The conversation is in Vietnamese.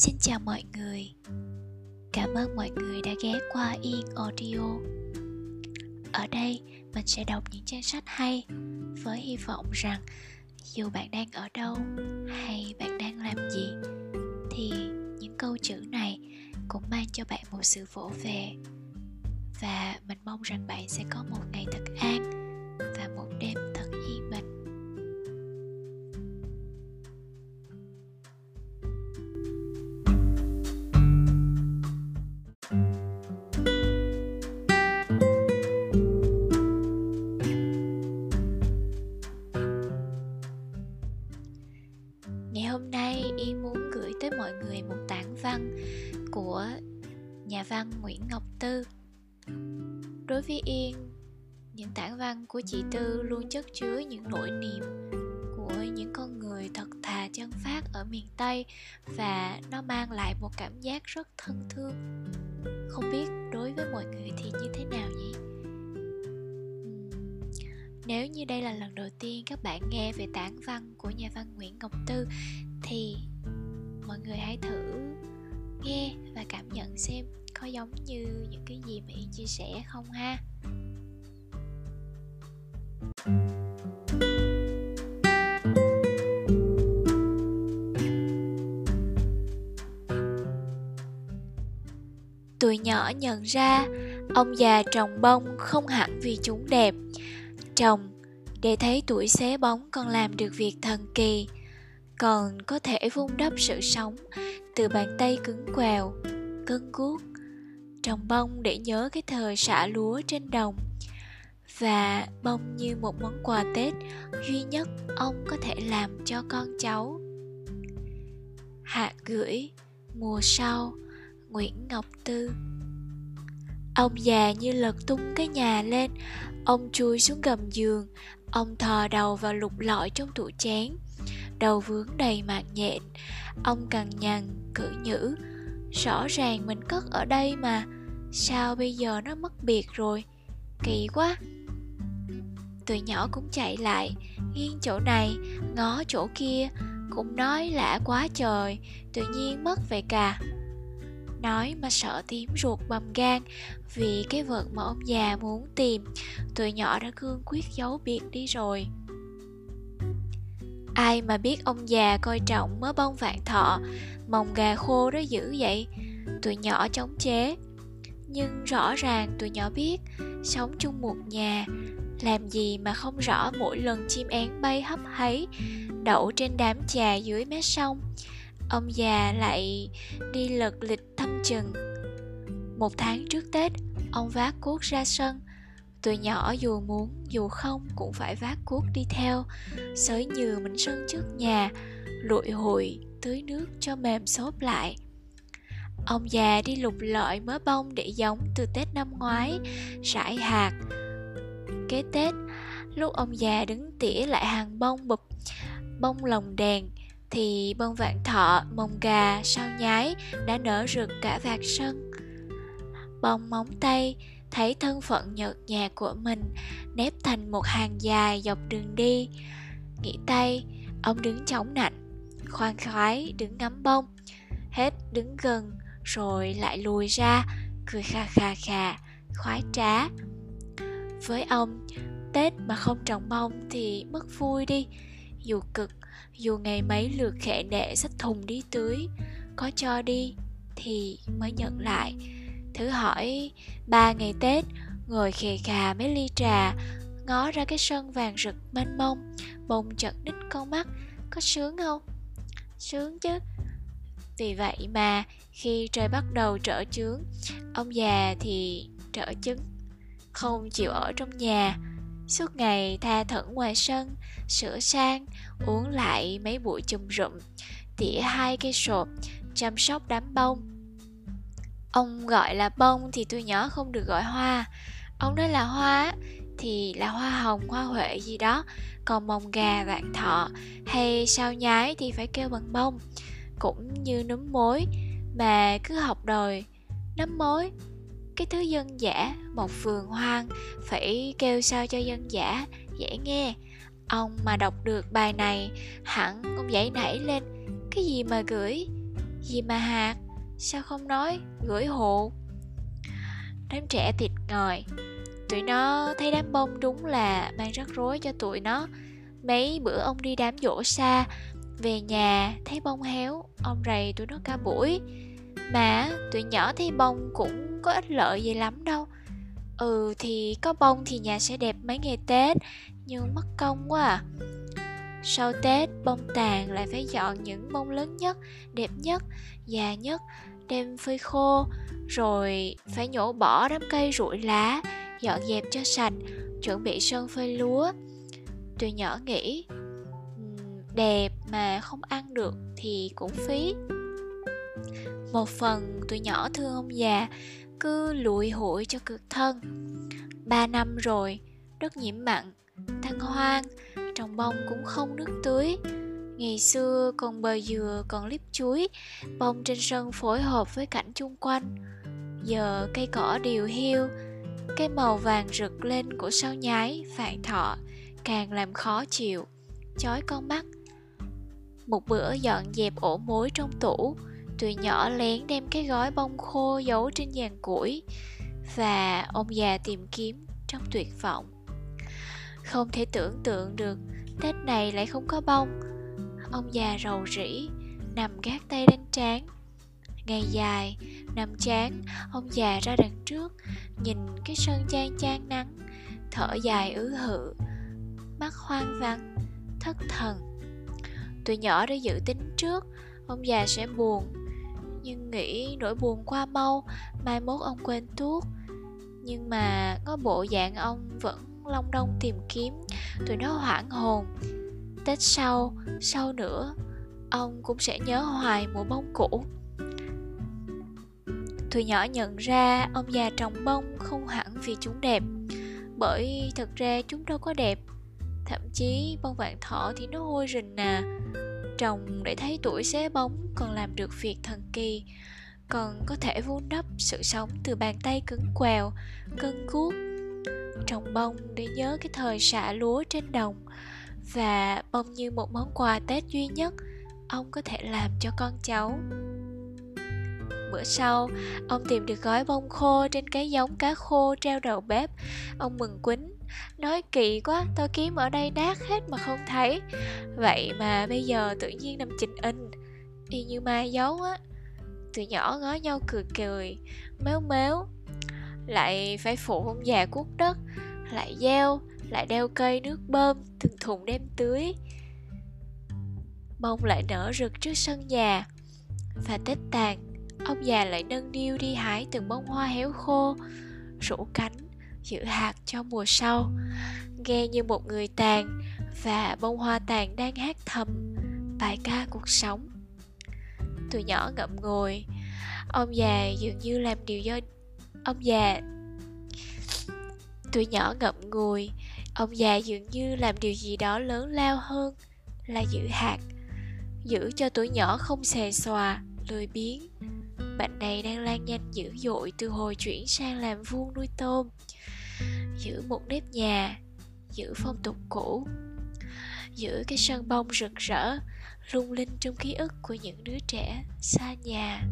Xin chào mọi người. Cảm ơn mọi người đã ghé qua Yên Audio. Ở đây, mình sẽ đọc những trang sách hay Với hy vọng rằng dù bạn đang ở đâu hay bạn đang làm gì, Thì những câu chữ này cũng mang cho bạn một sự vỗ về. Và mình mong rằng bạn sẽ có một ngày thật an Và một đêm Ngày hôm nay Yên muốn gửi tới mọi người một tản văn của nhà văn Nguyễn Ngọc Tư. Đối với Yên, những tản văn của chị Tư luôn chất chứa những nỗi niềm của những con người thật thà chân phát ở miền Tây và nó mang lại một cảm giác rất thân thương. Không biết đối với mọi người thì như thế nào nhỉ? Nếu như đây là lần đầu tiên các bạn nghe về tản văn của nhà văn Nguyễn Ngọc Tư, thì mọi người hãy thử nghe và cảm nhận xem có giống như những cái gì mà Yên chia sẻ không ha. Tuổi nhỏ nhận ra, ông già trồng bông không hẳn vì chúng đẹp trồng để thấy tuổi xế bóng còn làm được việc thần kỳ, còn có thể vun đắp sự sống từ bàn tay cứng quèo cân guốc trồng bông để nhớ cái thời xả lúa trên đồng và bông như một món quà tết duy nhất ông có thể làm cho con cháu. Hạ gửi, mùa sau, nguyễn ngọc tư ông già như lật tung cái nhà lên. Ông chui xuống gầm giường. Ông thò đầu vào lục lọi trong tủ chén. Đầu vướng đầy mạc nhện. Ông cằn nhằn, cử nhữ. Rõ ràng mình cất ở đây mà. Sao bây giờ nó mất biệt rồi? Kỳ quá. Tụi nhỏ cũng chạy lại. Nghiêng chỗ này, ngó chỗ kia. Cũng nói lạ quá trời. Tự nhiên mất về cả nói mà sợ tím ruột bầm gan vì cái vật mà ông già muốn tìm. Tụi nhỏ đã cương quyết giấu biệt đi rồi. Ai mà biết ông già coi trọng mớ bông vạn thọ, mồng gà khô đó dữ vậy? Tụi nhỏ chống chế. Nhưng rõ ràng tụi nhỏ biết, sống chung một nhà, làm gì mà không rõ mỗi lần chim én bay hấp háy, đậu trên đám trà dưới mé sông ông già lại đi lật lịch thăm chừng. Một tháng trước tết, ông vác cuốc ra sân. Tụi nhỏ dù muốn, dù không cũng phải vác cuốc đi theo xới nhừ mình sân trước nhà, lụi hụi, tưới nước cho mềm xốp lại. Ông già đi lục lọi mớ bông để giống từ tết năm ngoái, rải hạt. Kế tết, lúc ông già đứng tỉa lại hàng bông bụp, bông lồng đèn thì bông vạn thọ mồng gà, sao nhái đã nở rực cả vạt sân. Bông móng tay thấy thân phận nhợt nhạt của mình nếp thành một hàng dài dọc đường đi. Nghĩ tay, ông đứng chống nạnh, khoan khoái đứng ngắm bông, hết đứng gần rồi lại lùi ra, cười kha kha kha khoái trá. Với ông, tết mà không trồng bông thì mất vui đi dù cực, dù ngày mấy lượt khệ nệ xách thùng đi tưới, có cho đi thì mới nhận lại. Thử hỏi ba ngày tết, ngồi khề khà mấy ly trà, ngó ra cái sân vàng rực mênh mông bông chật đích con mắt, có sướng không? Sướng chứ. Vì vậy mà khi trời bắt đầu trở chướng ông già thì trở chứng không chịu ở trong nhà suốt ngày tha thẩn ngoài sân sửa sang uống lại mấy bụi chùm rụm tỉa hai cây sộp, chăm sóc đám bông. Ông gọi là bông thì tôi nhỏ không được gọi hoa. Ông nói là hoa thì là hoa hồng hoa huệ gì đó. Còn mồng gà vạn thọ hay sao nhái thì phải kêu bằng bông. Cũng như núm mối mà cứ học đòi nấm mối cái thứ dân giả một vườn hoang, phải kêu sao cho dân giả dễ nghe. Ông mà đọc được bài này, hẳn ông dậy nảy lên. Cái gì mà gửi? Gì mà hạt? Sao không nói? Gửi hộ. Đám trẻ thịt ngồi Tụi nó thấy đám bông đúng là mang rắc rối cho tụi nó. Mấy bữa ông đi đám dỗ xa, Về nhà thấy bông héo, Ông rầy tụi nó cả buổi. Mà tụi nhỏ thấy bông cũng có ích lợi gì lắm đâu. Ừ thì có bông thì nhà sẽ đẹp mấy ngày Tết Nhưng mất công quá à. Sau Tết bông tàn lại phải dọn những bông lớn nhất, đẹp nhất, già nhất Đem phơi khô Rồi phải nhổ bỏ đám cây rụi lá Dọn dẹp cho sạch Chuẩn bị sân phơi lúa. Tụi nhỏ nghĩ Đẹp mà không ăn được thì cũng phí. Một phần tụi nhỏ thương ông già, cứ lụi hụi cho cực thân. Ba năm rồi, đất nhiễm mặn, thăng hoang, trồng bông cũng không nước tưới. Ngày xưa còn bờ dừa, còn liếp chuối, bông trên sân phối hợp với cảnh chung quanh. Giờ cây cỏ điều hiu, cái màu vàng rực lên của sao nhái phạn thọ càng làm khó chịu, chói con mắt. Một bữa dọn dẹp ổ mối trong tủ tụi nhỏ lén đem cái gói bông khô giấu trên giàn củi và ông già tìm kiếm trong tuyệt vọng. Không thể tưởng tượng được, tết này lại không có bông. Ông già rầu rĩ, nằm gác tay lên trán. Ngày dài, nằm chán, ông già ra đằng trước, nhìn cái sân chan chan nắng, thở dài ứ hự, mắt hoang vắng, thất thần. Tụi nhỏ đã dự tính trước, ông già sẽ buồn nhưng nghĩ nỗi buồn qua mau, mai mốt ông quên tuốt nhưng mà có bộ dạng ông vẫn long đong tìm kiếm, tụi nó hoảng hồn. Tết sau sau nữa, ông cũng sẽ nhớ hoài mùa bông cũ. Tụi nhỏ nhận ra ông già trồng bông không hẳn vì chúng đẹp, bởi thật ra chúng đâu có đẹp. Thậm chí bông vạn thọ thì nó hôi rình à trồng để thấy tuổi xế bóng còn làm được việc thần kỳ, còn có thể vun đắp sự sống từ bàn tay cứng quèo, cân cuốc, trồng bông để nhớ cái thời xạ lúa trên đồng. Và bông như một món quà tết duy nhất ông có thể làm cho con cháu. Bữa sau, ông tìm được gói bông khô trên cái giống cá khô treo đầu bếp. Ông mừng quýnh nói kỳ quá tao kiếm ở đây nát hết mà không thấy. Vậy mà bây giờ tự nhiên nằm trình in, y như mai giấu á. Tụi nhỏ ngó nhau cười cười, méo méo. Lại phải phụ ông già cuốc đất, lại gieo, lại đeo cây nước bơm từng thùng đem tưới. Bông lại nở rực trước sân nhà. Và tết tàn, ông già lại nâng niu đi hái từng bông hoa héo khô, rủ cánh giữ hạt cho mùa sau. Nghe như một người tàn và bông hoa tàn đang hát thầm bài ca cuộc sống. Tụi nhỏ ngậm ngùi. Ông già dường như làm điều do, ông già. Tụi nhỏ ngậm ngùi. Ông già dường như làm điều gì đó lớn lao hơn là giữ hạt, giữ cho tuổi nhỏ không xề xòa, lười biếng bệnh này đang lan nhanh dữ dội từ hồi chuyển sang làm vuông nuôi tôm. Giữ một nếp nhà, giữ phong tục cũ, giữ cái sân bông rực rỡ, lung linh trong ký ức của những đứa trẻ xa nhà.